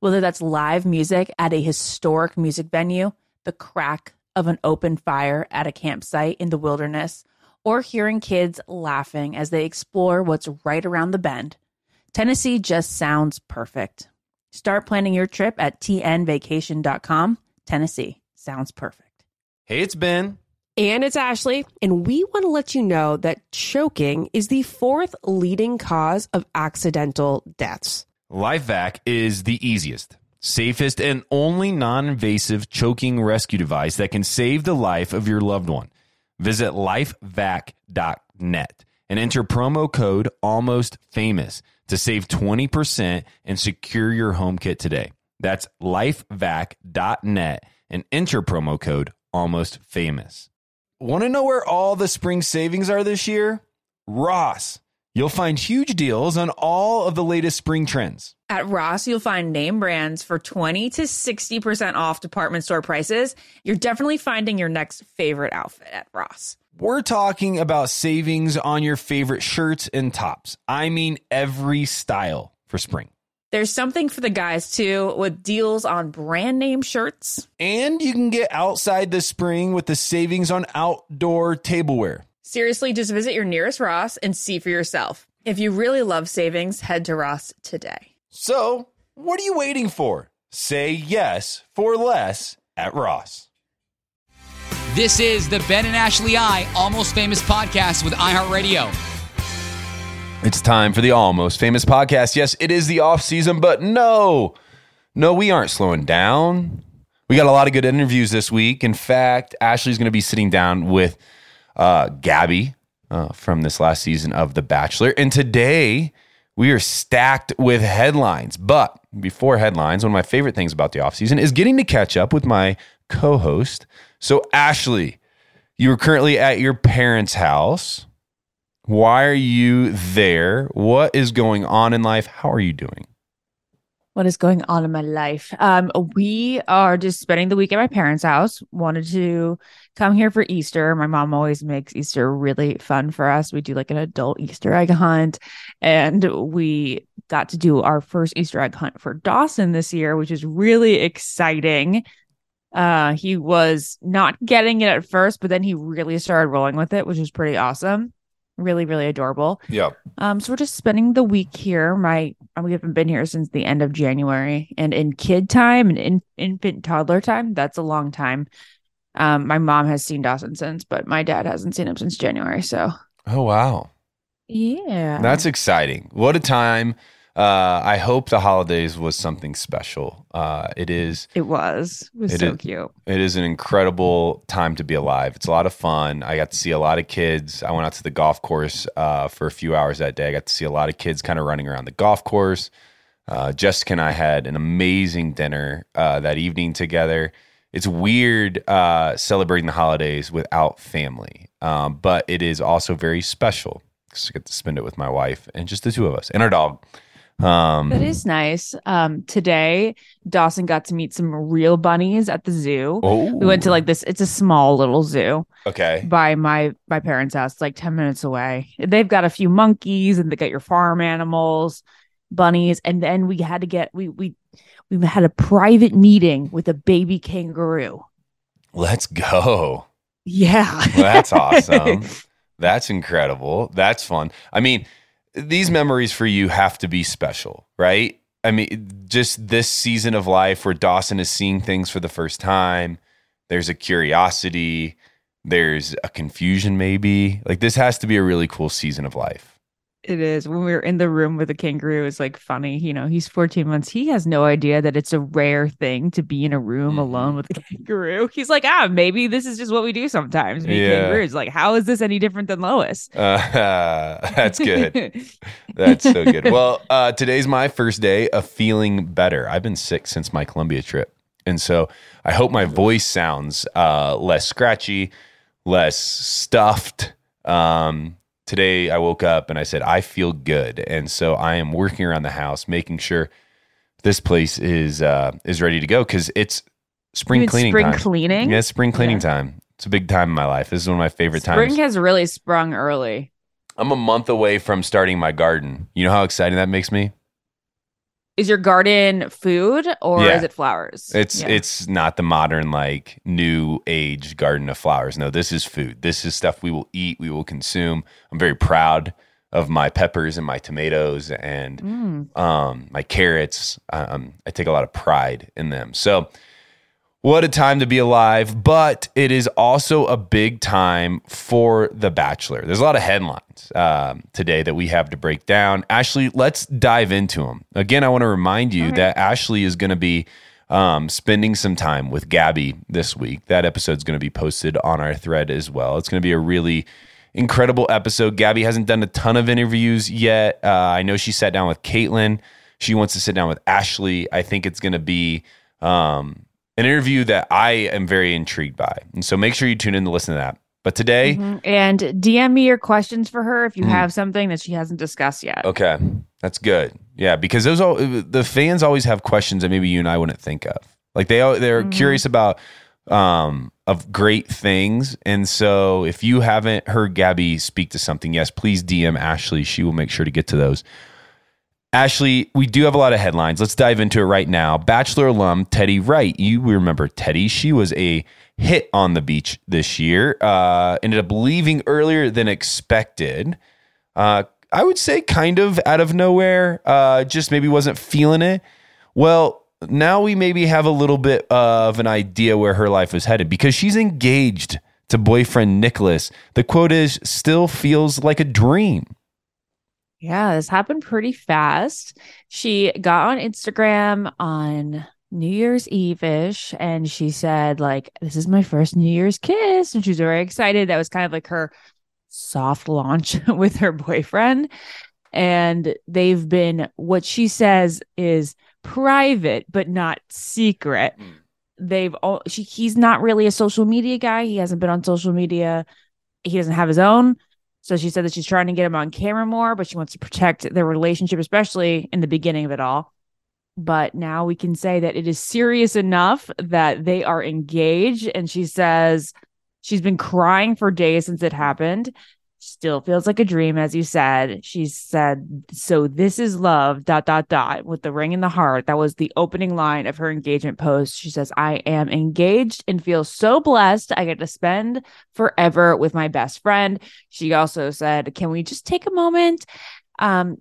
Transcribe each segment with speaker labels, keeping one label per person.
Speaker 1: whether that's live music at a historic music venue, the crack of an open fire at a campsite in the wilderness, or hearing kids laughing as they explore what's right around the bend. Tennessee just sounds perfect. Start planning your trip at tnvacation.com. Tennessee sounds perfect.
Speaker 2: Hey, it's Ben.
Speaker 3: And it's Ashley, and we want to let you know that choking is the fourth leading cause of accidental deaths.
Speaker 2: LifeVac is the easiest, safest, and only non invasive choking rescue device that can save the life of your loved one. Visit lifevac.net and enter promo code almost famous to save 20% and secure your home kit today. That's lifevac.net and enter promo code almost famous. Want to know where all the spring savings are this year? Ross. You'll find huge deals on all of the latest spring trends.
Speaker 1: At Ross, you'll find name brands for 20 to 60% off department store prices. You're definitely finding your next favorite outfit at Ross.
Speaker 2: We're talking about savings on your favorite shirts and tops. I mean, every style for spring.
Speaker 1: There's something for the guys too, with deals on brand name shirts.
Speaker 2: And you can get outside this spring with the savings on outdoor tableware.
Speaker 1: Seriously, just visit your nearest Ross and see for yourself. If you really love savings, head to Ross today.
Speaker 2: So, what are you waiting for? Say yes for less at Ross.
Speaker 4: This is the Ben and Ashley I Almost Famous podcast with iHeartRadio.
Speaker 2: It's time for the Almost Famous podcast. Yes, it is the off season, but no, no, we aren't slowing down. We got a lot of good interviews this week. In fact, Ashley's going to be sitting down with uh, Gabby uh, from this last season of The Bachelor. And today we are stacked with headlines. But before headlines, one of my favorite things about the offseason is getting to catch up with my co host. So, Ashley, you are currently at your parents' house. Why are you there? What is going on in life? How are you doing?
Speaker 1: What is going on in my life. Um, we are just spending the week at my parents' house. Wanted to come here for Easter. My mom always makes Easter really fun for us. We do like an adult Easter egg hunt, and we got to do our first Easter egg hunt for Dawson this year, which is really exciting. Uh, he was not getting it at first, but then he really started rolling with it, which was pretty awesome really really adorable.
Speaker 2: Yeah.
Speaker 1: Um so we're just spending the week here. My we haven't been here since the end of january. And in kid time and in infant toddler time that's a long time. Um my mom has seen dawson since but my dad hasn't seen him since january. So
Speaker 2: oh wow.
Speaker 1: Yeah.
Speaker 2: That's exciting. What a time uh, I hope the holidays was something special. Uh, it is.
Speaker 1: It was. It was
Speaker 2: it
Speaker 1: so
Speaker 2: is,
Speaker 1: cute.
Speaker 2: It is an incredible time to be alive. It's a lot of fun. I got to see a lot of kids. I went out to the golf course uh, for a few hours that day. I got to see a lot of kids kind of running around the golf course. Uh, Jessica and I had an amazing dinner uh, that evening together. It's weird uh, celebrating the holidays without family, um, but it is also very special because I get to spend it with my wife and just the two of us and our dog.
Speaker 1: Um, that is nice. Um, today, Dawson got to meet some real bunnies at the zoo.
Speaker 2: Oh.
Speaker 1: We went to like this. It's a small little zoo.
Speaker 2: Okay.
Speaker 1: By my my parents' house, it's like ten minutes away. They've got a few monkeys, and they got your farm animals, bunnies, and then we had to get we we we had a private meeting with a baby kangaroo.
Speaker 2: Let's go.
Speaker 1: Yeah,
Speaker 2: well, that's awesome. That's incredible. That's fun. I mean these memories for you have to be special, right? I mean, just this season of life where Dawson is seeing things for the first time. There's a curiosity. There's a confusion, maybe. Like this has to be a really cool season of life.
Speaker 1: It is. When we were in the room with the kangaroo, it's like funny. You know, he's 14 months. He has no idea that it's a rare thing to be in a room alone with a kangaroo. He's like, ah, maybe this is just what we do sometimes. Be
Speaker 2: Yeah.
Speaker 1: kangaroos. Like, how is this any different than Lois?
Speaker 2: Uh, that's good. That's so good. Well, uh, today's my first day of feeling better. I've been sick since my Columbia trip. And so I hope my voice sounds uh, less scratchy, less stuffed. Um, today I woke up and I said, I feel good. And so I am working around the house, making sure this place is uh, is ready to go because it's spring cleaning
Speaker 1: spring
Speaker 2: time.
Speaker 1: cleaning?
Speaker 2: Yeah, spring cleaning
Speaker 1: Yeah.
Speaker 2: time. It's a big time in my life. This is one of my favorite
Speaker 1: Spring
Speaker 2: times.
Speaker 1: Spring has really sprung early.
Speaker 2: I'm a month away from starting my garden. You know how exciting that makes me?
Speaker 1: Is your garden food or
Speaker 2: Yeah.
Speaker 1: is it flowers?
Speaker 2: It's
Speaker 1: Yeah.
Speaker 2: it's not the modern like new age garden of flowers. No, this is food. This is stuff we will eat, we will consume. I'm very proud of my peppers and my tomatoes and
Speaker 1: Mm.
Speaker 2: um, my carrots. Um, I take a lot of pride in them. So, what a time to be alive! But it is also a big time for The Bachelor. There's a lot of headlines um, today that we have to break down. Ashley, let's dive into them. Again, I want to remind you that Ashley is going to be um, spending some time with Gabby this week. That episode's going to be posted on our thread as well. It's going to be a really incredible episode. Gabby hasn't done a ton of interviews yet. Uh, I know she sat down with Kaitlyn. She wants to sit down with Ashley. I think it's going to be um, an interview that I am very intrigued by. And so make sure you tune in to listen to that. But today,
Speaker 1: Mhm. And DM me your questions for her if you
Speaker 2: Mhm.
Speaker 1: have something that she hasn't discussed yet.
Speaker 2: okay, that's good. Yeah, because those all the fans always have questions that maybe you and I wouldn't think of. Like they they're
Speaker 1: Mhm.
Speaker 2: curious about um of great things. And so if you haven't heard Gabby speak to something, yes, please DM Ashley. She will make sure to get to those. Ashley, we do have a lot of headlines. Let's dive into it right now. Bachelor alum Teddi Wright. You remember Teddi. She was a hit on the beach this year. Uh, ended up leaving earlier than expected. Uh, I would say kind of out of nowhere. Uh, just maybe wasn't feeling it. Well, now we maybe have a little bit of an idea where her life is headed because she's engaged to boyfriend Nicholas. The quote is still feels like a dream.
Speaker 1: Yeah, this happened pretty fast. She got on Instagram on New Year's Eve ish and she said, like, this is my first New Year's kiss. And she was very excited. That was kind of like her soft launch with her boyfriend. And they've been, what she says is private, but not secret.
Speaker 2: Mm.
Speaker 1: They've all, she, he's not really a social media guy. He hasn't been on social media. He doesn't have his own. So she said that she's trying to get him on camera more, but she wants to protect their relationship, especially in the beginning of it all. But now we can say that it is serious enough that they are engaged. And she says she's been crying for days since it happened. Still feels like a dream, as you said. She said, So this is love, dot, dot, dot, with the ring in the heart. That was the opening line of her engagement post. She says, I am engaged and feel so blessed. I get to spend forever with my best friend. She also said, "Can we just take a moment um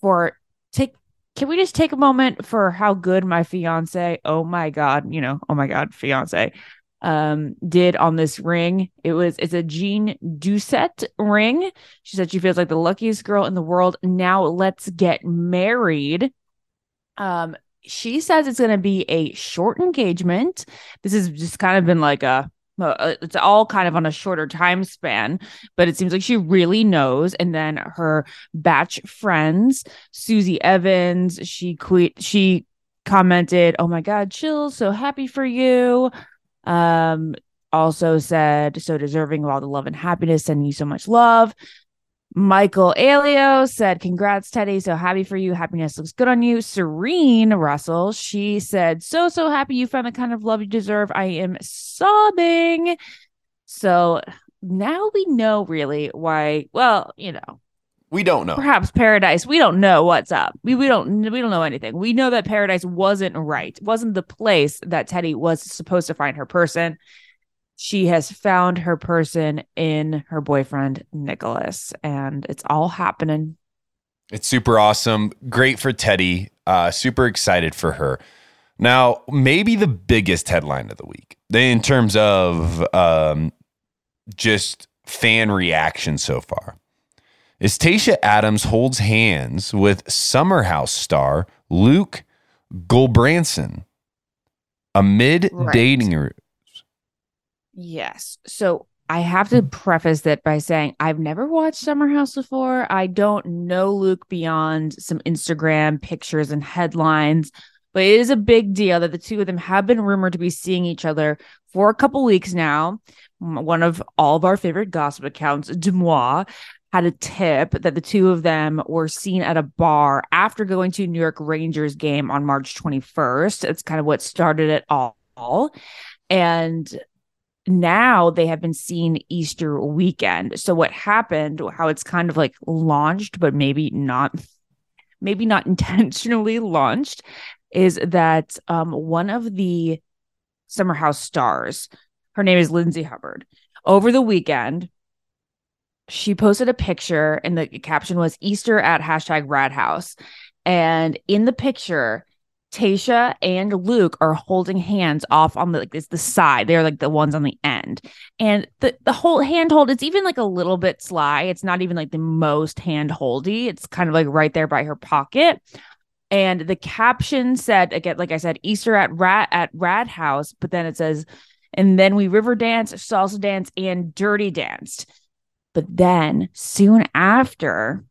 Speaker 1: for take can we just take a moment for how good my fiance, oh my god, you know, oh my god, fiance um did on this ring. It was it's a Jean Dousset ring. She said she feels like the luckiest girl in the world. Now let's get married. Um she says it's going to be a short engagement. This has just kind of been like a uh, it's all kind of on a shorter time span, but it seems like she really knows. And then her batch friends, Susie Evans, she quit. She commented, "Oh my God, chill! So happy for you." Um, also said, "So deserving of all the love and happiness. Sending you so much love." Michael Allio said, Congrats, Teddi. So happy for you. Happiness looks good on you. Serene Russell, she said, So, so happy you found the kind of love you deserve. I am sobbing. So now we know really why, well, you know,
Speaker 2: We don't know.
Speaker 1: perhaps paradise, we don't know what's up. We, we don't we don't know anything. We know that paradise wasn't right, wasn't the place that Teddi was supposed to find her person she has found her person in her boyfriend Nicholas, and it's all happening.
Speaker 2: It's super awesome. Great for Teddi. Uh, super excited for her. Now, maybe the biggest headline of the week in terms of um, just fan reaction so far is Tayshia Adams holds hands with Summer House star Luke Gulbranson amid
Speaker 1: Right.
Speaker 2: dating her.
Speaker 1: Yes. So I have to preface that by saying I've never watched Summer House before. I don't know Luke beyond some Instagram pictures and headlines, but it is a big deal that the two of them have been rumored to be seeing each other for a couple weeks now. One of all of our favorite gossip accounts, Demois, had a tip that the two of them were seen at a bar after going to New York Rangers game on March 21st. It's kind of what started it all. And now they have been seen Easter weekend. So what happened, how it's kind of like launched, but maybe not, maybe not intentionally launched, is that um, one of the Summer House stars, her name is Lindsay Hubbard, over the weekend, she posted a picture and the caption was Easter at hashtag Rad House. And in the picture, Tayshia and Luke are holding hands off on the like it's the side. They're like the ones on the end. And the the whole handhold, it's even like a little bit sly. It's not even like the most hand holdy. It's kind of like right there by her pocket. And the caption said again, like I said, Easter at Rat at Rad House, but then it says, and then we river dance, salsa dance, and dirty danced. But then soon after,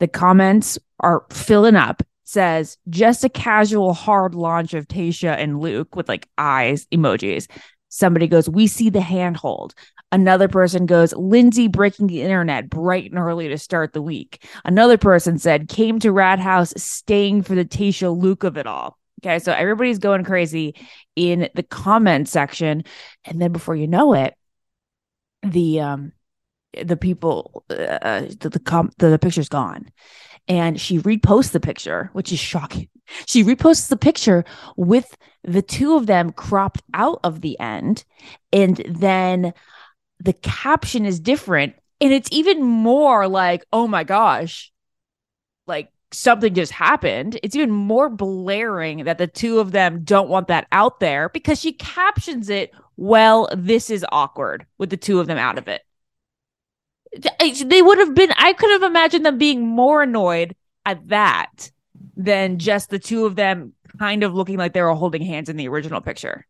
Speaker 1: the comments are filling up. Says just a casual hard launch of Tayshia and Luke with like eyes emojis. Somebody goes, We see the handhold. Another person goes, Lindsay breaking the internet bright and early to start the week. Another person said, Came to Rad House staying for the Tayshia Luke of it all. Okay. So everybody's going crazy in the comment section. And then before you know it, the, um, the people, uh, the, the, com- the, the picture's gone and she reposts the picture, which is shocking. She reposts the picture with the two of them cropped out of the end. And then the caption is different. And it's even more like, oh my gosh, like something just happened. It's even more blaring that the two of them don't want that out there because she captions it, well, this is awkward with the two of them out of it they would have been i could have imagined them being more annoyed at that than just the two of them kind of looking like they were holding hands in the original picture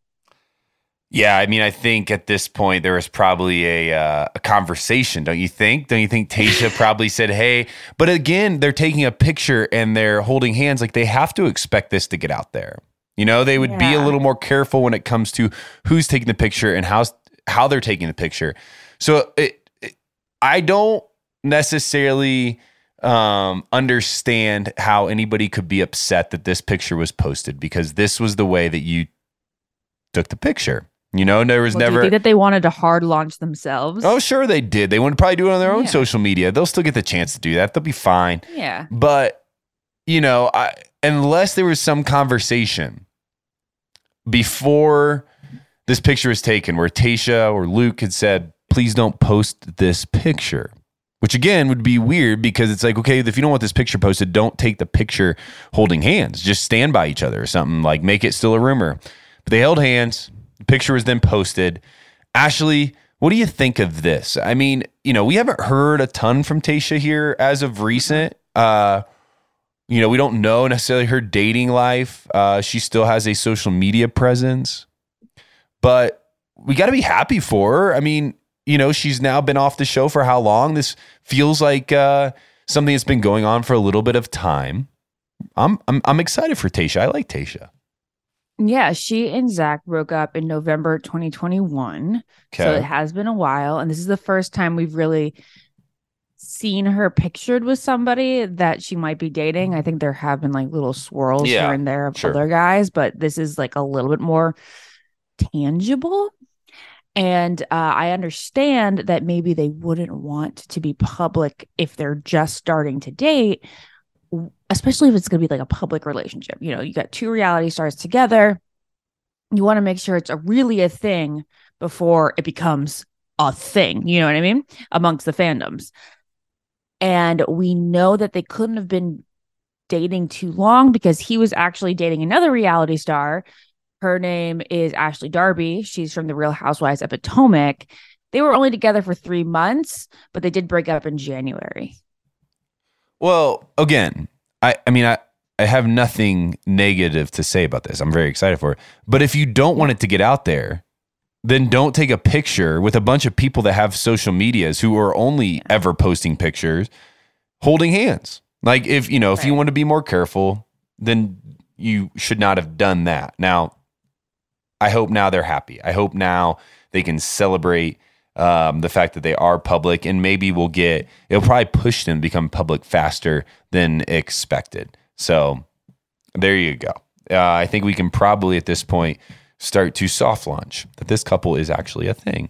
Speaker 2: Yeah, I mean, I think at this point there was probably a uh, a conversation, don't you think? Don't you think Tayshia probably said, "Hey," but again, they're taking a picture and they're holding hands. Like they have to expect this to get out there. You know, they would be a little more careful when it comes to who's taking the picture and how how they're taking the picture. So it, I don't necessarily um, understand how anybody could be upset that this picture was posted because this was the way that you took the picture. You know, there was
Speaker 1: Well, do you
Speaker 2: never.
Speaker 1: think that they wanted to hard launch themselves
Speaker 2: Oh, sure, they did. They would probably do it on their own
Speaker 1: Yeah.
Speaker 2: social media. They'll still get the chance to do that. They'll be fine.
Speaker 1: yeah
Speaker 2: But you know, I, unless there was some conversation before this picture was taken, where Tayshia or Luke had said, "Please don't post this picture," which again would be weird because it's like, okay, if you don't want this picture posted, don't take the picture holding hands. Just stand by each other or something. Like make it still a rumor. But they held hands. The picture was then posted. Ashley, what do you think of this? I mean, you know, we haven't heard a ton from Tayshia here as of recent. Uh, you know, we don't know necessarily her dating life. Uh, she still has a social media presence, but we got to be happy for her. I mean, you know, she's now been off the show for how long? This feels like uh, something that's been going on for a little bit of time. I'm I'm I'm excited for Tayshia. I like Tayshia.
Speaker 1: yeah she and zach broke up in november 2021 so it has been a while and this is the first time we've really seen her pictured with somebody that she might be dating i think there have been like little swirls
Speaker 2: Yeah,
Speaker 1: here and there of
Speaker 2: sure.
Speaker 1: other guys but this is like a little bit more tangible and uh, i understand that maybe they wouldn't want to be public if they're just starting to date especially if it's going to be like a public relationship. You know you got two reality stars together. You want to make sure it's a really a thing before it becomes a thing. You know what i mean? Amongst the fandoms. And we know that they couldn't have been dating too long because he was actually dating another reality star her name is Ashley Darby. She's from the Real Housewives of Potomac. They were only together for three months, but they did break up in January.
Speaker 2: Well, again, I, I mean, I, I have nothing negative to say about this. I'm very excited for it. But if you don't want it to get out there, then don't take a picture with a bunch of people that have social medias who are only ever posting pictures holding hands. Like if, you know, if you want to be more careful, then you should not have done that. Now, I hope now they're happy. I hope now they can celebrate um, the fact that they are public, and maybe we'll get it'll probably push them to become public faster than expected. So there you go. Uh, I think we can probably at this point start to soft launch that this couple is actually a thing.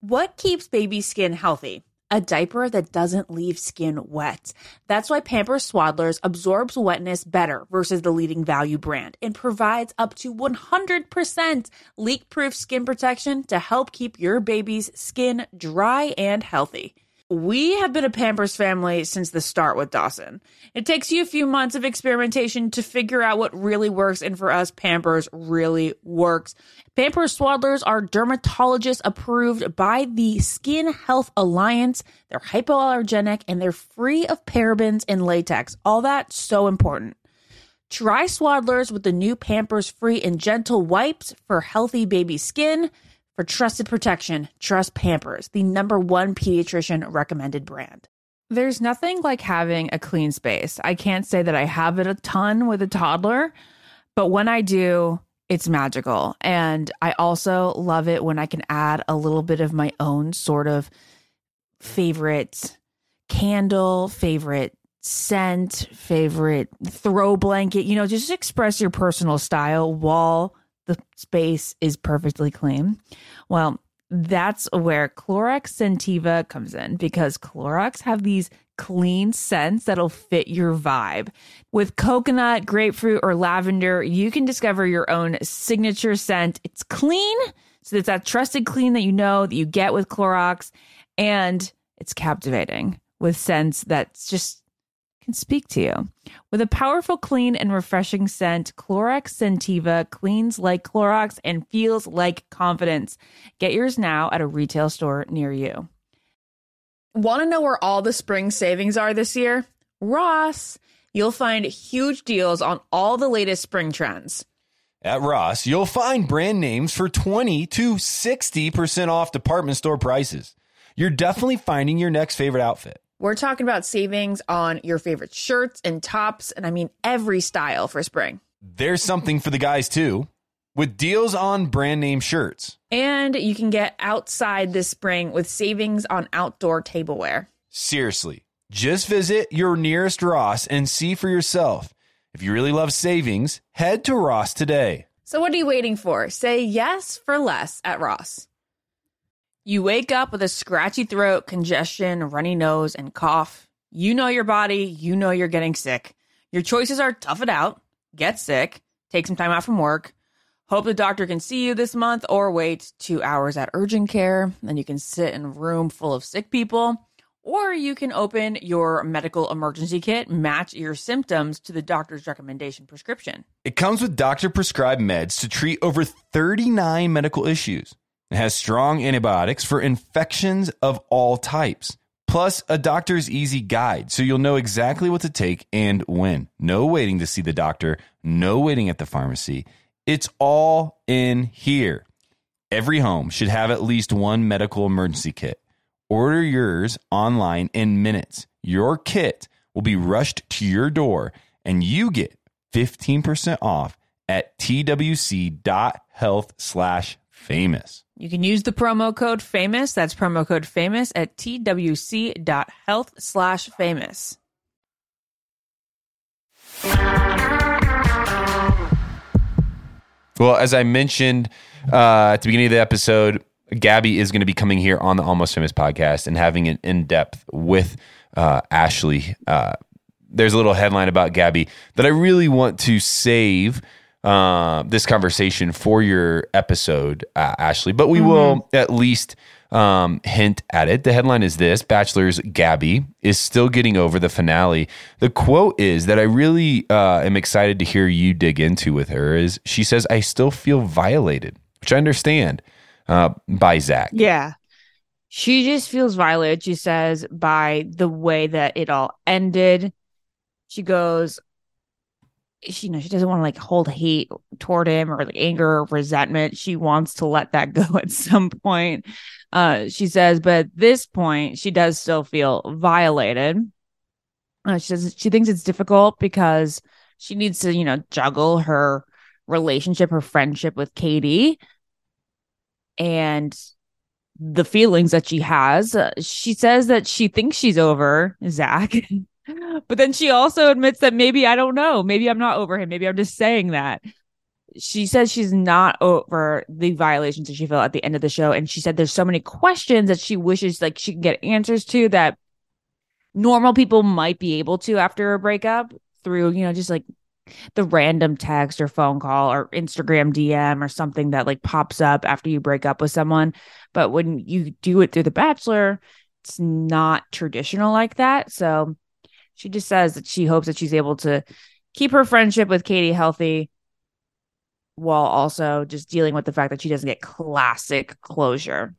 Speaker 1: What keeps baby skin healthy? A diaper that doesn't leave skin wet. That's why Pampers Swaddlers absorbs wetness better versus the leading value brand and provides up to 100% leak proof skin protection to help keep your baby's skin dry and healthy. We have been a Pampers family since the start with Dawson. It takes you a few months of experimentation to figure out what really works, and for us, Pampers really works. Pampers Swaddlers are dermatologist approved by the Skin Health Alliance. They're hypoallergenic and they're free of parabens and latex. All that so important. Try Swaddlers with the new Pampers Free and Gentle wipes for healthy baby skin. For trusted protection, trust Pampers, the number one pediatrician recommended brand. There's nothing like having a clean space. I can't say that I have it a ton with a toddler, but when I do, it's magical. And I also love it when I can add a little bit of my own sort of favorite candle, favorite scent, favorite throw blanket, you know, just express your personal style while the space is perfectly clean. Well, that's where Clorox Scentiva comes in because Clorox have these clean scents that'll fit your vibe. With coconut, grapefruit, or lavender, you can discover your own signature scent. It's clean, so it's that trusted clean that you know that you get with Clorox, and it's captivating with scents that's just can speak to you. With a powerful, clean, and refreshing scent, Clorox Scentiva cleans like Clorox and feels like confidence. Get yours now at a retail store near you. Want to know where all the spring savings are this year? Ross. You'll find huge deals on all the latest spring trends.
Speaker 2: At Ross, you'll find brand names for 20 to 60% off department store prices. You're definitely finding your next favorite outfit.
Speaker 1: We're talking about savings on your favorite shirts and tops, and I mean every style for spring.
Speaker 2: There's something for the guys too, with deals on brand name shirts.
Speaker 1: And you can get outside this spring with savings on outdoor tableware.
Speaker 2: Seriously, just visit your nearest Ross and see for yourself. If you really love savings, head to Ross today.
Speaker 1: So, what are you waiting for? Say yes for less at Ross. You wake up with a scratchy throat, congestion, runny nose, and cough. You know your body, you know you're getting sick. Your choices are tough it out, get sick, take some time out from work, hope the doctor can see you this month, or wait two hours at urgent care. Then you can sit in a room full of sick people. Or you can open your medical emergency kit, match your symptoms to the doctor's recommendation prescription.
Speaker 2: It comes with doctor prescribed meds to treat over 39 medical issues. It has strong antibiotics for infections of all types, plus a doctor's easy guide so you'll know exactly what to take and when. No waiting to see the doctor, no waiting at the pharmacy. It's all in here. Every home should have at least one medical emergency kit. Order yours online in minutes. Your kit will be rushed to your door and you get 15% off at twc.health slash famous.
Speaker 1: You can use the promo code famous. That's promo code famous at twc.health slash famous.
Speaker 2: Well, as I mentioned uh, at the beginning of the episode, Gabby is going to be coming here on the Almost Famous podcast and having an in depth with uh, Ashley. Uh, there's a little headline about Gabby that I really want to save uh, this conversation for your episode, uh, Ashley, but we will at least um, hint at it. The headline is this Bachelor's Gabby is still getting over the finale. The quote is that I really uh, am excited to hear you dig into with her is she says, I still feel violated, which I understand uh, by Zach.
Speaker 1: Yeah. She just feels violated, she says, by the way that it all ended. She goes, she, you know, she doesn't want to like hold hate toward him or like anger or resentment. She wants to let that go at some point. Uh, she says, but at this point, she does still feel violated. Uh, she says she thinks it's difficult because she needs to, you know, juggle her relationship, her friendship with Katie, and the feelings that she has. Uh, she says that she thinks she's over Zach, but then she also admits that maybe I don't know. Maybe I'm not over him. Maybe I'm just saying that. She says she's not over the violations that she felt at the end of the show. And she said there's so many questions that she wishes like she can get answers to that normal people might be able to after a breakup through, you know, just like the random text or phone call or Instagram DM or something that like pops up after you break up with someone. But when you do it through The Bachelor, it's not traditional like that. So she just says that she hopes that she's able to keep her friendship with Katie healthy while also just dealing with the fact that she doesn't get classic closure.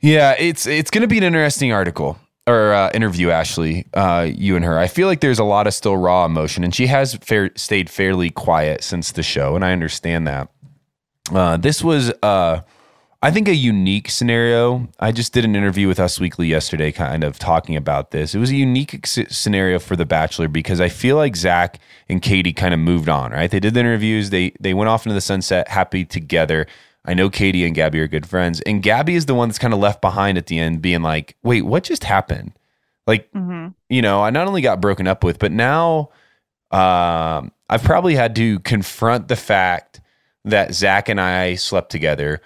Speaker 2: Yeah, it's it's going to be an interesting article or uh, interview, Ashley. Uh, you and her. I feel like there's a lot of still raw emotion, and she has fair, stayed fairly quiet since the show, and I understand that. Uh, this was, uh, I think, a unique scenario. I just did an interview with Us Weekly yesterday, kind of talking about this. It was a unique ex- scenario for The Bachelor because I feel like Zach and Katie kind of moved on. Right? They did the interviews. They they went off into the sunset, happy together. I know Katie and Gabby are good friends, and Gabby is the one that's kind of left behind at the end, being like, "Wait, what just happened?" Like,
Speaker 1: Mm-hmm.
Speaker 2: you know, I not only got broken up with, but now um, I've probably had to confront the fact that Zach and I slept together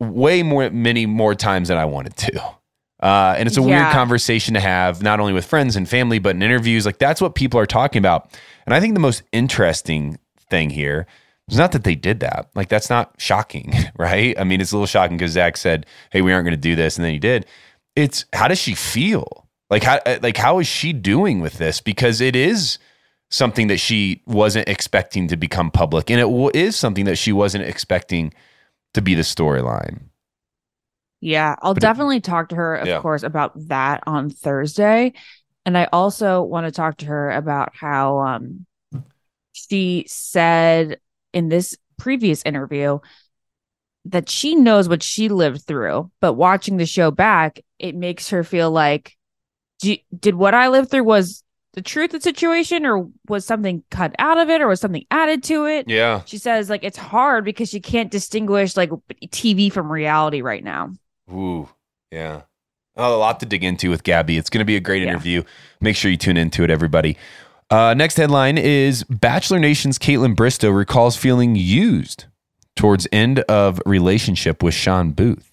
Speaker 2: way more, many more times than I wanted to. Uh, and it's a weird conversation to have, not only with friends and family, but in interviews. Like, that's what people are talking about. And I think the most interesting thing here is not that they did that. Like, that's not shocking, right? I mean, it's a little shocking because Zach said, Hey, we aren't going to do this. And then he did. It's how does she feel? Like, how, uh, like, how is she doing with this? Because it is something that she wasn't expecting to become public. And it w- is something that she wasn't expecting to be the storyline.
Speaker 1: Yeah, I'll
Speaker 2: But it-
Speaker 1: definitely talk to her, of
Speaker 2: Yeah.
Speaker 1: course, about that on Thursday. And I also want to talk to her about how um she said in this previous interview that she knows what she lived through, but watching the show back, it makes her feel like "D- did what I lived through was the truth of the situation or was something cut out of it or was something added to it?
Speaker 2: Yeah.
Speaker 1: She says like it's hard because she can't distinguish like TV from reality right now.
Speaker 2: Ooh, yeah. Oh, a lot to dig into with Gabby. It's going to be a great
Speaker 1: Yeah.
Speaker 2: interview. Make sure you tune into it, everybody. Uh, next headline is Bachelor Nation's Kaitlyn Bristowe recalls feeling used towards end of relationship with Shawn Booth.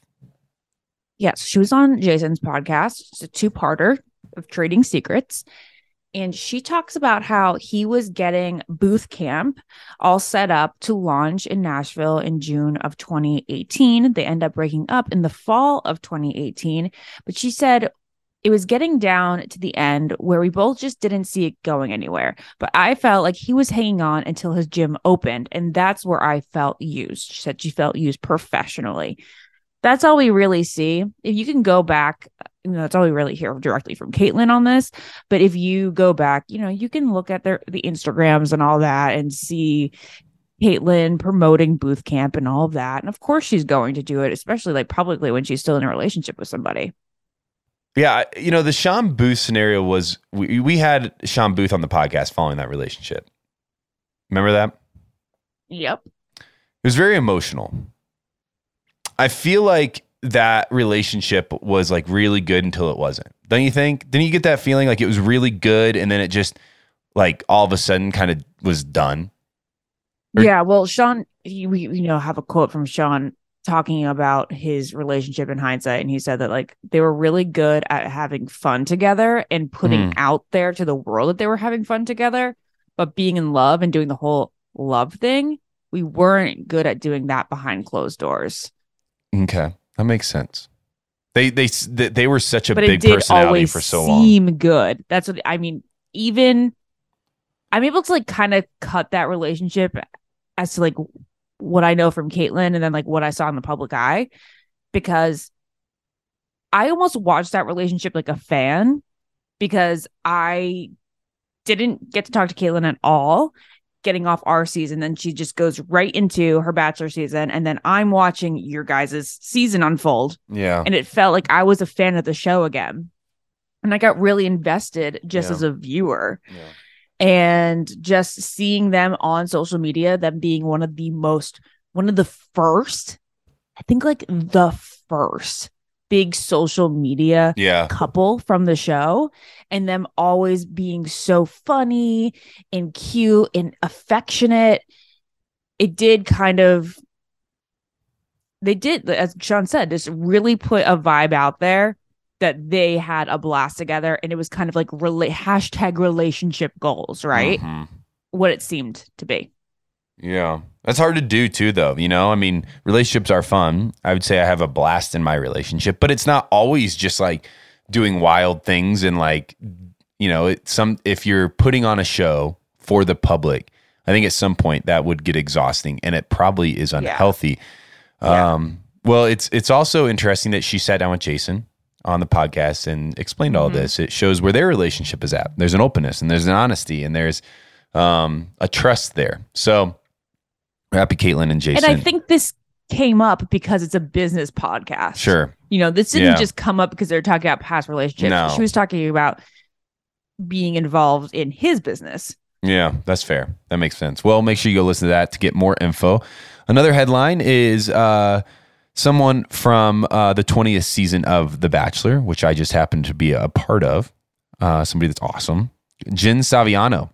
Speaker 1: Yes, she was on Jason's podcast. It's a two-parter of Trading Secrets. And she talks about how he was getting booth camp all set up to launch in Nashville in June of 2018. They end up breaking up in the fall of 2018. But she said it was getting down to the end where we both just didn't see it going anywhere. But I felt like he was hanging on until his gym opened. And that's where I felt used. She said she felt used professionally that's all we really see. If you can go back, you know, that's all we really hear directly from Kaitlyn on this. But if you go back, you know, you can look at their the Instagrams and all that and see Kaitlyn promoting booth camp and all of that. And of course she's going to do it, especially like publicly when she's still in a relationship with somebody.
Speaker 2: Yeah, you know, the Shawn Booth scenario was we, we had Shawn Booth on the podcast following that relationship. Remember that?
Speaker 1: Yep.
Speaker 2: It was very emotional. I feel like that relationship was like really good until it wasn't. Don't you think? Didn't you get that feeling like it was really good and then it just like all of a sudden kind of was done? Or-
Speaker 1: Yeah. Well, Shawn, we, you know, have a quote from Shawn talking about his relationship in hindsight. And he said that like they were really good at having fun together and putting
Speaker 2: Hmm.
Speaker 1: out there to the world that they were having fun together. but being in love and doing the whole love thing, we weren't good at doing that behind closed doors.
Speaker 2: Okay, that makes sense. They they they they were such a
Speaker 1: but it
Speaker 2: big
Speaker 1: did
Speaker 2: personality for so long.
Speaker 1: seem good. That's what I mean. Even I'm able to like kind of cut that relationship as to like what I know from Kaitlyn and then like what I saw in the public eye because I almost watched that relationship like a fan because I didn't get to talk to Kaitlyn at all getting off our season. Then she just goes right into her bachelor season. And then I'm watching your guys' season unfold
Speaker 2: Yeah,
Speaker 1: and it felt like I was a fan of the show again. And I got really invested just
Speaker 2: Yeah.
Speaker 1: as a viewer.
Speaker 2: Yeah.
Speaker 1: And just seeing them on social media, them being one of the most, one of the first, I think like the first big social media
Speaker 2: yeah,
Speaker 1: couple from the show and them always being so funny and cute and affectionate it did kind of they did as shawn said just really put a vibe out there that they had a blast together and it was kind of like rela- hashtag relationship goals right?
Speaker 2: Mhm.
Speaker 1: what it seemed to be
Speaker 2: Yeah. That's hard to do too though, you know? I mean, relationships are fun. I would say I have a blast in my relationship, but it's not always just like doing wild things and like you know, it, some if you're putting on a show for the public, I think at some point that would get exhausting and it probably is unhealthy.
Speaker 1: Yeah.
Speaker 2: Um well, it's it's also interesting that she sat down with Jason on the podcast and explained all
Speaker 1: Mhm.
Speaker 2: this. It shows where their relationship is at. There's an openness and there's an honesty and there's um, a trust there. So happy Kaitlyn and Jason.
Speaker 1: and i think this came up because it's a business podcast
Speaker 2: sure.
Speaker 1: You know, this didn't
Speaker 2: Yeah.
Speaker 1: just come up because they're talking about past relationships.
Speaker 2: No.
Speaker 1: She was talking about being involved in his business.
Speaker 2: Yeah, that's fair. That makes sense. Well, make sure you go listen to that to get more info. Another headline is uh, someone from uh, the 20th season of The Bachelor, which I just happened to be a part of. Uh, somebody that's awesome. Jen Saviano.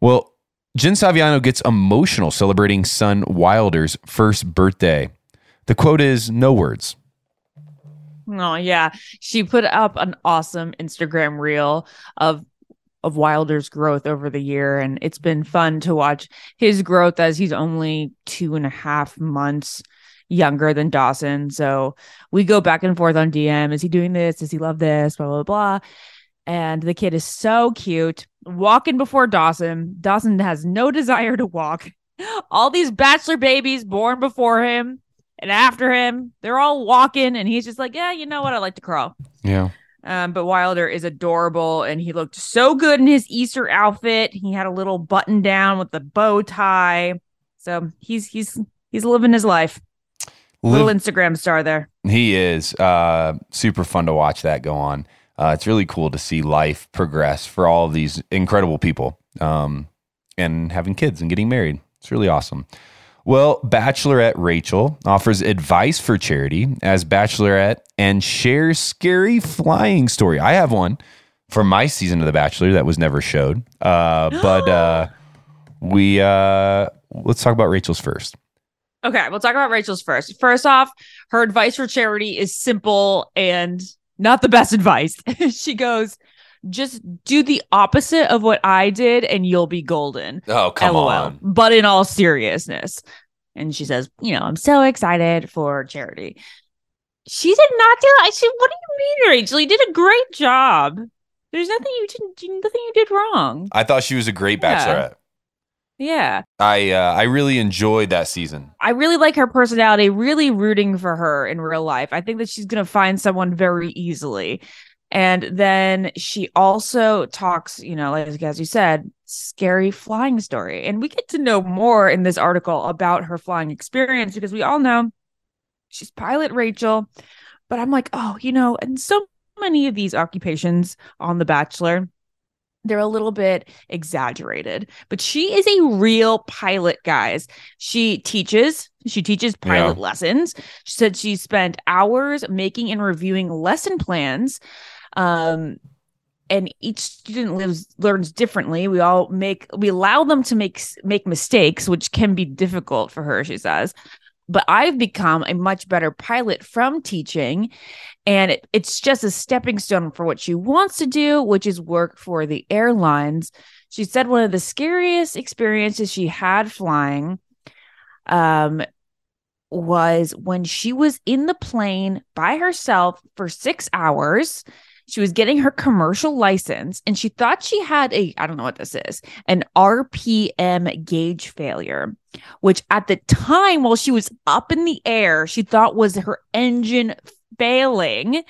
Speaker 2: Well, Jen Saviano gets emotional celebrating son Wilder's first birthday. The quote is no words.
Speaker 1: Oh yeah, she put up an awesome Instagram reel of of Wilder's growth over the year, and it's been fun to watch his growth as he's only two and a half months younger than Dawson. So we go back and forth on DM. Is he doing this? Does he love this? Blah blah blah. And the kid is so cute, walking before Dawson. Dawson has no desire to walk. All these bachelor babies born before him and after him, they're all walking, and he's just like, yeah, you know what? I like to crawl.
Speaker 2: Yeah.
Speaker 1: Um, but Wilder is adorable, and he looked so good in his Easter outfit. He had a little button down with the bow tie, so he's he's he's living his life. Little Instagram star there.
Speaker 2: He is uh, super fun to watch that go on. Uh, it's really cool to see life progress for all these incredible people um, and having kids and getting married. It's really awesome. Well, Bachelorette Rachel offers advice for Charity as Bachelorette and shares scary flying story. I have one from my season of The Bachelor that was never showed, uh, but uh, we uh, let's talk about Rachel's first.
Speaker 1: Okay, we'll talk about Rachel's first. First off, her advice for Charity is simple and not the best advice. she goes, just do the opposite of what I did and you'll be golden.
Speaker 2: Oh come
Speaker 1: LOL. On. But in all seriousness. And she says, you know, I'm so excited for Charity. She did not do I said, what do you mean, Rachel? You did a great job. There's nothing you didn't nothing you did wrong.
Speaker 2: I thought she was a great
Speaker 1: Yeah.
Speaker 2: Bachelorette.
Speaker 1: Yeah.
Speaker 2: I uh, I really enjoyed that season.
Speaker 1: I really like her personality, really rooting for her in real life. I think that she's going to find someone very easily. And then she also talks, you know, like as you said, scary flying story. And we get to know more in this article about her flying experience because we all know she's pilot Rachel. But I'm like, oh, you know, and so many of these occupations on The Bachelor, they're a little bit exaggerated. But she is a real pilot, guys. She teaches, she teaches pilot lessons. She said she spent hours making and reviewing lesson plans. Um, and each student lives learns differently. We all make we allow them to make make mistakes, which can be difficult for her, she says. But I've become a much better pilot from teaching, and it, it's just a stepping stone for what she wants to do, which is work for the airlines. She said one of the scariest experiences she had flying um was when she was in the plane by herself for 6 hours. She was getting her commercial license and she thought she had a I don't know what this is, an RPM gauge failure, which at the time while she was up in the air, she thought was her engine failing.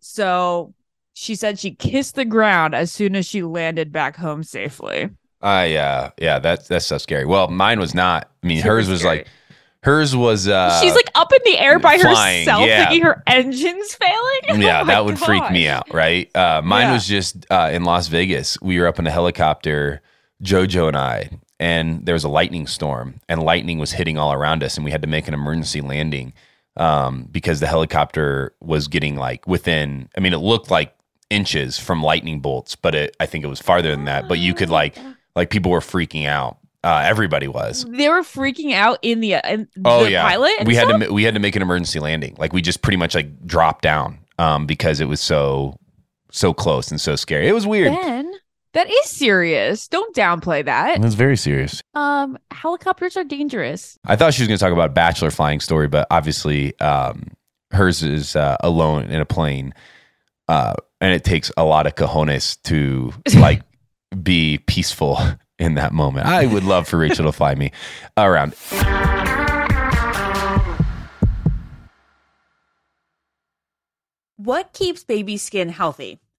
Speaker 1: So she said she kissed the ground as soon as she landed back home safely.
Speaker 2: Uh yeah, yeah, that's that's so scary. Well, mine was not. I mean,
Speaker 1: Super
Speaker 2: hers was
Speaker 1: scary.
Speaker 2: like hers was uh
Speaker 1: She's like up in the air by
Speaker 2: flying,
Speaker 1: herself,
Speaker 2: yeah.
Speaker 1: thinking her engine's failing.
Speaker 2: yeah,
Speaker 1: Oh
Speaker 2: that would freak me out, right? Uh, mine
Speaker 1: Yeah.
Speaker 2: was just uh, in Las Vegas. We were up in a helicopter, JoJo and I, and there was a lightning storm, and lightning was hitting all around us, and we had to make an emergency landing um, because the helicopter was getting like within. I mean, it looked like inches from lightning bolts, but it, I think it was farther than that. But you could like, like people were freaking out. Uh, everybody was.
Speaker 1: They were freaking out in the, in
Speaker 2: Oh
Speaker 1: the
Speaker 2: yeah,
Speaker 1: pilot. and
Speaker 2: we had
Speaker 1: stuff?
Speaker 2: to we had to make an emergency landing. Like we just pretty much like dropped down um, because it was so so close and so scary. It was weird.
Speaker 1: Ben, that is serious. Don't downplay that.
Speaker 2: was very serious.
Speaker 1: Um, helicopters are dangerous.
Speaker 2: I thought she was going to talk about a bachelor flying story, but obviously um, hers is uh, alone in a plane, uh, and it takes a lot of cojones to like be peaceful in that moment. I would love for Rachel to fly me around.
Speaker 1: What keeps baby skin healthy?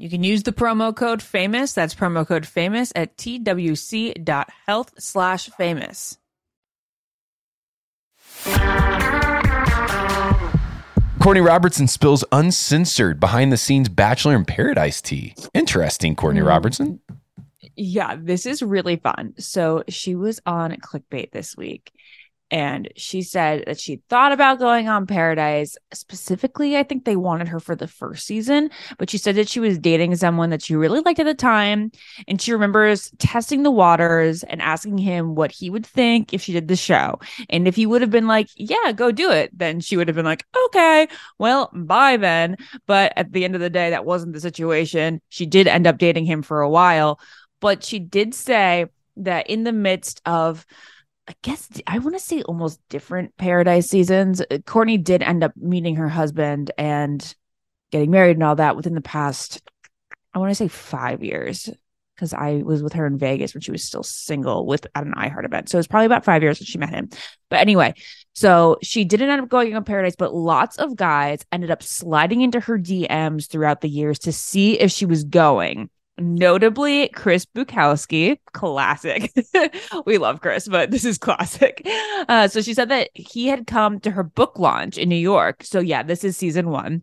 Speaker 1: You can use the promo code famous. That's promo code famous at twc.health slash famous.
Speaker 2: Courtney Robertson spills uncensored behind the scenes Bachelor in Paradise tea. Interesting, Courtney mm. Robertson.
Speaker 1: Yeah, this is really fun. So she was on clickbait this week and she said that she thought about going on Paradise. Specifically, I think they wanted her for the first season, but she said that she was dating someone that she really liked at the time. And she remembers testing the waters and asking him what he would think if she did the show. And if he would have been like, yeah, go do it, then she would have been like, okay, well, bye then. But at the end of the day, that wasn't the situation. She did end up dating him for a while, but she did say that in the midst of I guess I want to say almost different paradise seasons. uh, Courtney did end up meeting her husband and getting married and all that within the past, I want to say five years, because I was with her in Vegas when she was still single with at an iHeart event. So it was probably about five years that she met him. But anyway, so she didn't end up going on Paradise, but lots of guys ended up sliding into her DMs throughout the years to see if she was going notably Chris Bukowski, classic. we love Chris, but this is classic. Uh, so she said that he had come to her book launch in New York. So yeah, this is season one.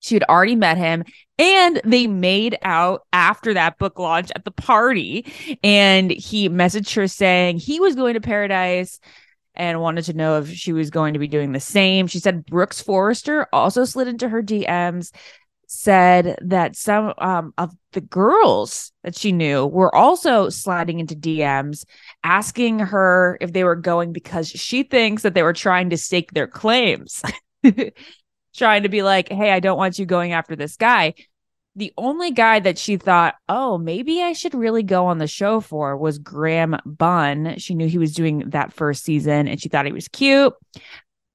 Speaker 1: She had already met him and they made out after that book launch at the party. And he messaged her saying he was going to paradise and wanted to know if she was going to be doing the same. She said Brooks Forrester also slid into her DMs said that some um, of the girls that she knew were also sliding into DMs asking her if they were going because she thinks that they were trying to stake their claims. trying to be like, "Hey, I don't want you going after this guy." The only guy that she thought, "Oh, maybe I should really go on the show for" was Graham Bunn. She knew he was doing that first season and she thought he was cute.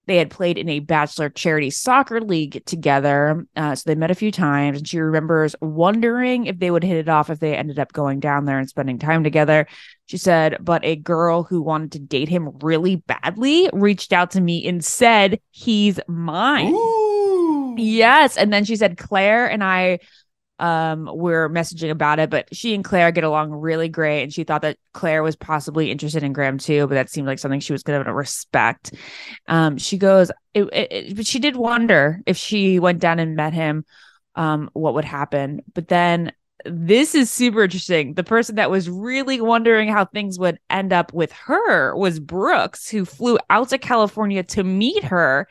Speaker 1: They had played in a bachelor charity soccer league together. Uh, so they met a few times. And she remembers wondering if they would hit it off if they ended up going down there and spending time together. She said, but a girl who wanted to date him really badly reached out to me and said, he's mine. Yes. And then she said, Clare and I um were messaging about it but she and clare get along really great. And she thought that clare was possibly interested in graham too but that seemed like something she was going to respect. Um she goes it, it, it- but she did wonder if she went down and met him um what would happen. But then this is super interesting. The person that was really wondering how things would end up with her was brooks who flew out to california to meet her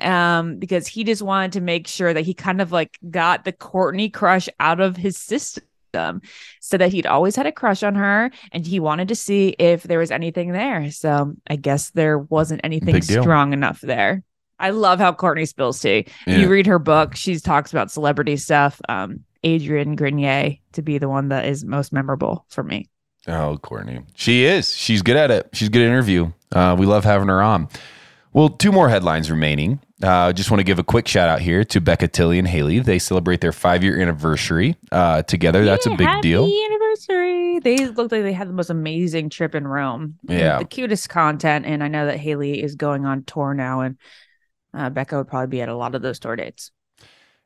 Speaker 1: um because he just wanted to make sure that he kind of like got the Courtney crush out of his system so that he'd always had a crush on her and he wanted to see if there was anything there so i guess there wasn't anything strong enough there i love how courtney spills tea
Speaker 2: Yeah.
Speaker 1: you read her book she talks about celebrity stuff um adrian grenier to be the one that is most memorable for me
Speaker 2: Oh, Courtney. She is. She's good at it. She's good interview. Uh, we love having her on. Well, two more headlines remaining. Uh, just want to give a quick shout out here to Becca Tilley and Hayley. They celebrate their five year anniversary uh, together. That's a big
Speaker 1: happy
Speaker 2: deal.
Speaker 1: anniversary they looked like they had the most amazing trip in rome
Speaker 2: Yeah.
Speaker 1: the cutest content and i know that hayley is going on tour now and uh, becca would probably be at a lot of those tour dates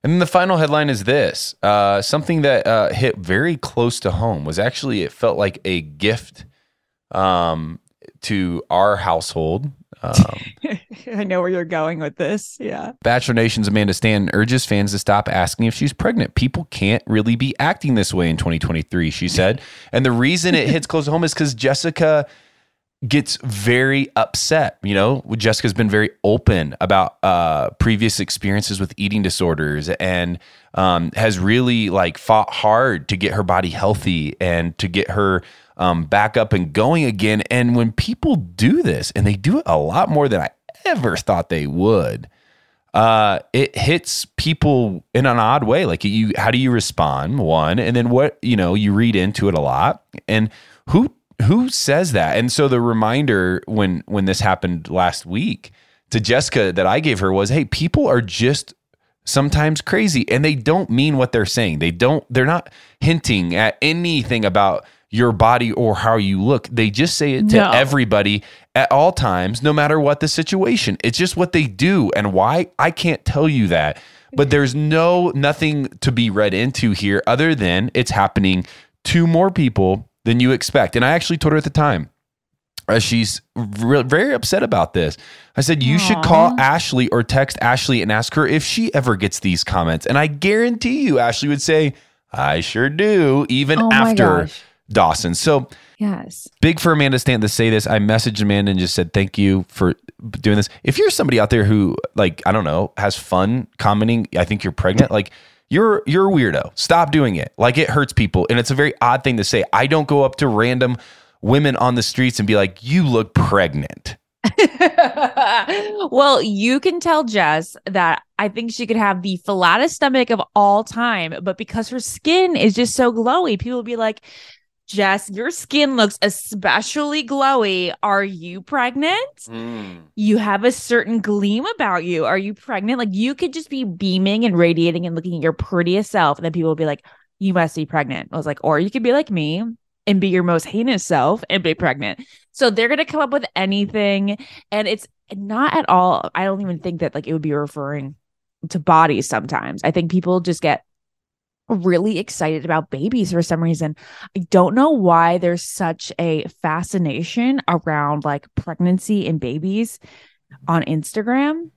Speaker 2: And then the final headline is this uh, something that uh, hit very close to home was actually, it felt like a gift um, to our household. Um,
Speaker 1: i know where you're going with this yeah
Speaker 2: Bachelor Nation's Amanda Stan urges fans to stop asking if she's pregnant. People can't really be acting this way in 2023, she said. And the reason it hits close to home is because Jessica gets very upset. You know, Jessica's been very open about uh, previous experiences with eating disorders and um, has really like fought hard to get her body healthy and to get her um, back up and going again. And when people do this, and they do it a lot more than I ever thought they would, uh, it hits people in an odd way. Like you, how do you respond? One, and then what you know, you read into it a lot, and who who says that? And so the reminder when when this happened last week to Jessica that I gave her was, hey, people are just sometimes crazy and they don't mean what they're saying. They don't they're not hinting at anything about your body or how you look. They just say it to
Speaker 1: No.
Speaker 2: everybody at all times, no matter what the situation. It's just what they do. And why? I can't tell you that. But there's no nothing to be read into here other than it's happening to more people than you expect. And I actually told her at the time, uh, she's re- very upset about this. I said, You should call Ashley or text Ashley and ask her if she ever gets these comments. And I guarantee you, Ashley would say, I sure do, even
Speaker 1: Oh
Speaker 2: after
Speaker 1: gosh.
Speaker 2: Dawson. So
Speaker 1: Yes.
Speaker 2: big for Amanda Stanton to say this. I messaged Amanda and just said, Thank you for doing this. If you're somebody out there who, like, I don't know, has fun commenting, I think you're pregnant, like, you're you're a weirdo. Stop doing it. Like it hurts people. And it's a very odd thing to say. I don't go up to random women on the streets and be like, you look pregnant.
Speaker 1: well, you can tell Jess that I think she could have the flattest stomach of all time, but because her skin is just so glowy, people will be like, Jess, your skin looks especially glowy. Are you pregnant? Hmm. You have a certain gleam about you. Are you pregnant? Like you could just be beaming and radiating and looking at your prettiest self. And then people will be like, you must be pregnant. I was like, or you could be like me and be your most heinous self and be pregnant. So they're going to come up with anything. And it's not at all, I don't even think that like it would be referring to bodies sometimes. I think people just get really excited about babies for some reason. I don't know why there's such a fascination around like pregnancy and babies on Instagram,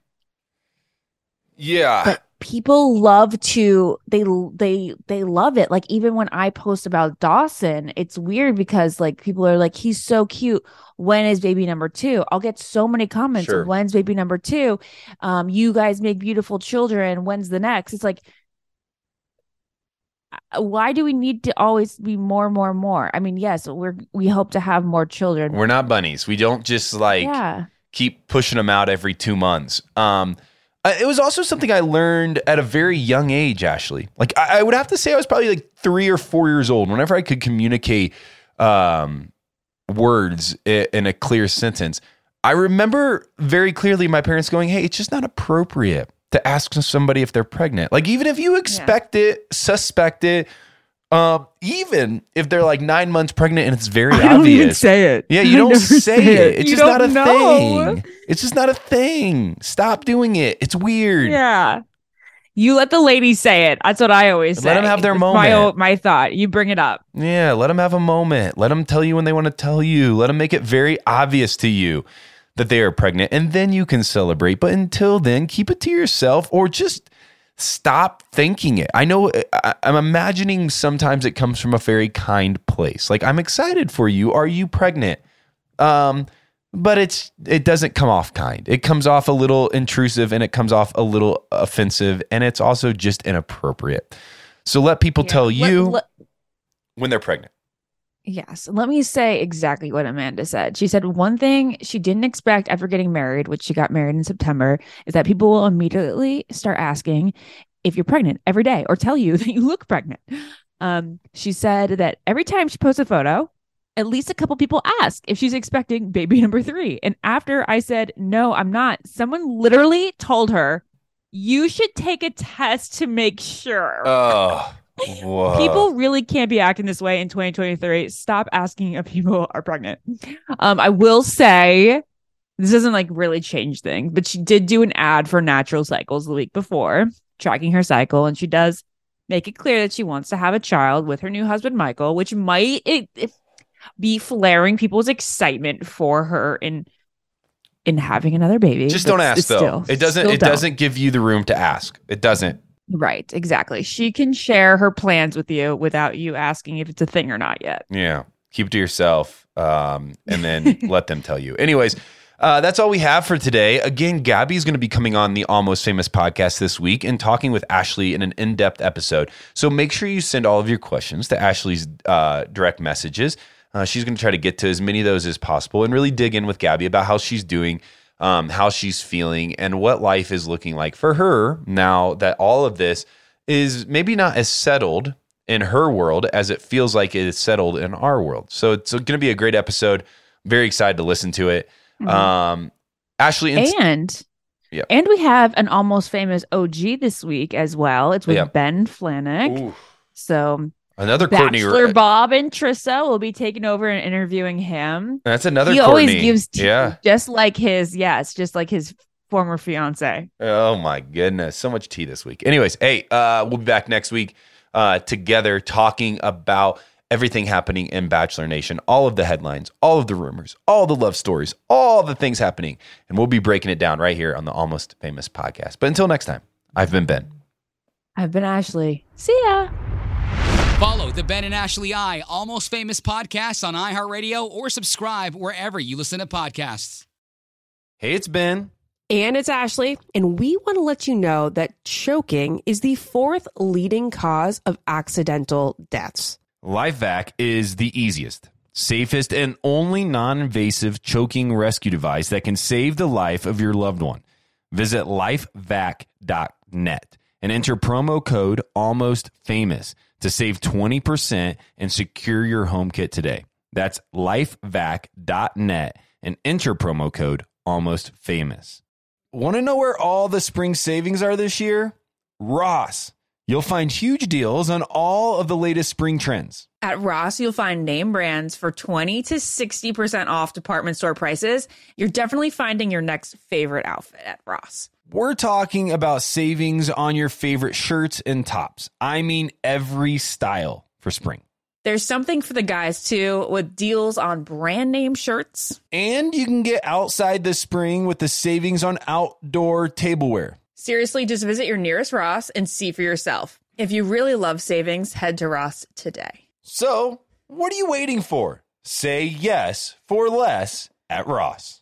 Speaker 2: Yeah.
Speaker 1: but people love to they they they love it. Like even when I post about Dawson, it's weird because like people are like he's so cute. When is baby number 2? I'll get so many comments
Speaker 2: Sure.
Speaker 1: when's baby number 2? Um you guys make beautiful children. When's the next? It's like why do we need to always be more more more i mean yes we're we hope to have more children
Speaker 2: We're not bunnies. We don't just like
Speaker 1: yeah
Speaker 2: keep pushing them out every two months. Um, uh, it was also something I learned at a very young age, Ashley. Like I, I would have to say I was probably like three or four years old. Whenever I could communicate um, words in a clear sentence, I remember very clearly my parents going, "Hey, it's just not appropriate to ask somebody if they're pregnant. Like even if you expect it, suspect it." Um, even if they're like nine months pregnant and it's very I obvious,
Speaker 1: say it
Speaker 2: yeah, you don't say, it. It's
Speaker 1: You
Speaker 2: just not a
Speaker 1: know.
Speaker 2: thing. It's just not a thing. Stop doing it. It's weird.
Speaker 1: Yeah. You let the ladies say it. That's what I always say.
Speaker 2: Let them have their
Speaker 1: It's
Speaker 2: moment.
Speaker 1: My, my thought. You bring it up.
Speaker 2: Yeah, let them have a moment. Let them tell you when they want to tell you. Let them make it very obvious to you that they are pregnant, and then you can celebrate. But until then, keep it to yourself or just stop thinking it. I know I, I'm imagining sometimes it comes from a very kind place. Like, I'm excited for you. Are you pregnant? Um, but it's it doesn't come off kind. It comes off a little intrusive and it comes off a little offensive and it's also just inappropriate. So let people tell
Speaker 1: Let-
Speaker 2: you
Speaker 1: let-
Speaker 2: when they're pregnant.
Speaker 1: Yes. Let me say exactly what Amanda said. She said one thing she didn't expect after getting married, which she got married in September, is that people will immediately start asking if you're pregnant every day or tell you that you look pregnant. Um, she said that every time she posts a photo, at least a couple people ask if she's expecting baby number three. And after I said, no, I'm not, someone literally told her, you should take a test to make sure.
Speaker 2: Oh, whoa.
Speaker 1: People really can't be acting this way in 2023. Stop asking if people are pregnant. Um, I will say this doesn't like really change things, but she did do an ad for natural cycles the week before, tracking her cycle, and she does make it clear that she wants to have a child with her new husband Michael, which might it, it be flaring people's excitement for her in in having another baby.
Speaker 2: just don't ask though.
Speaker 1: still-
Speaker 2: it doesn't. It
Speaker 1: don't.
Speaker 2: doesn't give you the room to ask. It doesn't.
Speaker 1: Right, exactly. She can share her plans with you without you asking if it's a thing or not yet.
Speaker 2: Yeah. Keep it to yourself, um, and then let them tell you. Anyways. Uh, that's all we have for today. Again, Gabby is going to be coming on the Almost Famous podcast this week and talking with Ashley in an in depth episode. So make sure you send all of your questions to Ashley's uh, direct messages. Uh, she's going to try to get to as many of those as possible and really dig in with Gabby about how she's doing, um, how she's feeling, and what life is looking like for her now that all of this is maybe not as settled in her world as it feels like it is settled in our world. So it's going to be a great episode. Very excited to listen to it. Um, Ashley, and
Speaker 1: And
Speaker 2: Yep.
Speaker 1: and we have an almost famous OG this week as well. It's with
Speaker 2: Yeah.
Speaker 1: Ben Flajnik.
Speaker 2: Ooh,
Speaker 1: So
Speaker 2: Another Courtney.
Speaker 1: Bachelor Bob and Trista will be taking over and interviewing him.
Speaker 2: That's another.
Speaker 1: he
Speaker 2: Courtney.
Speaker 1: always gives tea,
Speaker 2: yeah.
Speaker 1: just like his yeah, it's just like his former fiance.
Speaker 2: Oh my goodness, so much tea this week. Anyways, hey, uh, we'll be back next week uh, together talking about everything happening in Bachelor Nation, all of the headlines, all of the rumors, all the love stories, all the things happening, and we'll be breaking it down right here on the Almost Famous podcast. But until next time, I've been Ben.
Speaker 1: I've been Ashley. See ya.
Speaker 4: Follow the Ben and Ashley I Almost Famous podcast on iHeartRadio or subscribe wherever you listen to podcasts.
Speaker 2: Hey, it's Ben.
Speaker 3: And it's Ashley, and we want to let you know that choking is the fourth leading cause of accidental deaths.
Speaker 2: LifeVac is the easiest, safest, and only non invasive choking rescue device that can save the life of your loved one. Visit lifevac.net and enter promo code almost famous to save 20% and secure your home kit today. That's lifevac.net and enter promo code almost famous. Want to know where all the spring savings are this year? Ross. You'll find huge deals on all of the latest spring trends.
Speaker 1: At Ross, you'll find name brands for 20 to 60% off department store prices. You're definitely finding your next favorite outfit at Ross.
Speaker 2: We're talking about savings on your favorite shirts and tops. I mean, every style for spring.
Speaker 1: There's something for the guys too, with deals on brand name shirts.
Speaker 2: And you can get outside this spring with the savings on outdoor tableware.
Speaker 1: Seriously, just visit your nearest Ross and see for yourself. If you really love savings, head to Ross today.
Speaker 2: So, what are you waiting for? Say yes for less at Ross.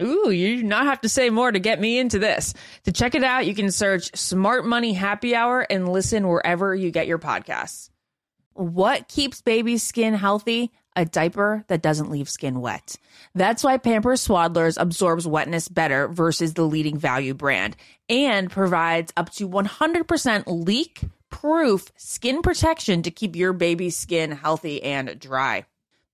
Speaker 1: Ooh, you do not have to say more to get me into this. To check it out, you can search Smart Money Happy Hour and listen wherever you get your podcasts. What keeps baby's skin healthy? A diaper that doesn't leave skin wet. That's why Pampers Swaddlers absorbs wetness better versus the leading value brand and provides up to 100% leak proof skin protection to keep your baby's skin healthy and dry.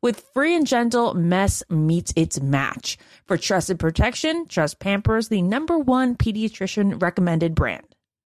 Speaker 1: With Free and Gentle, mess meets its match. For trusted protection, trust Pampers, the number one pediatrician recommended brand.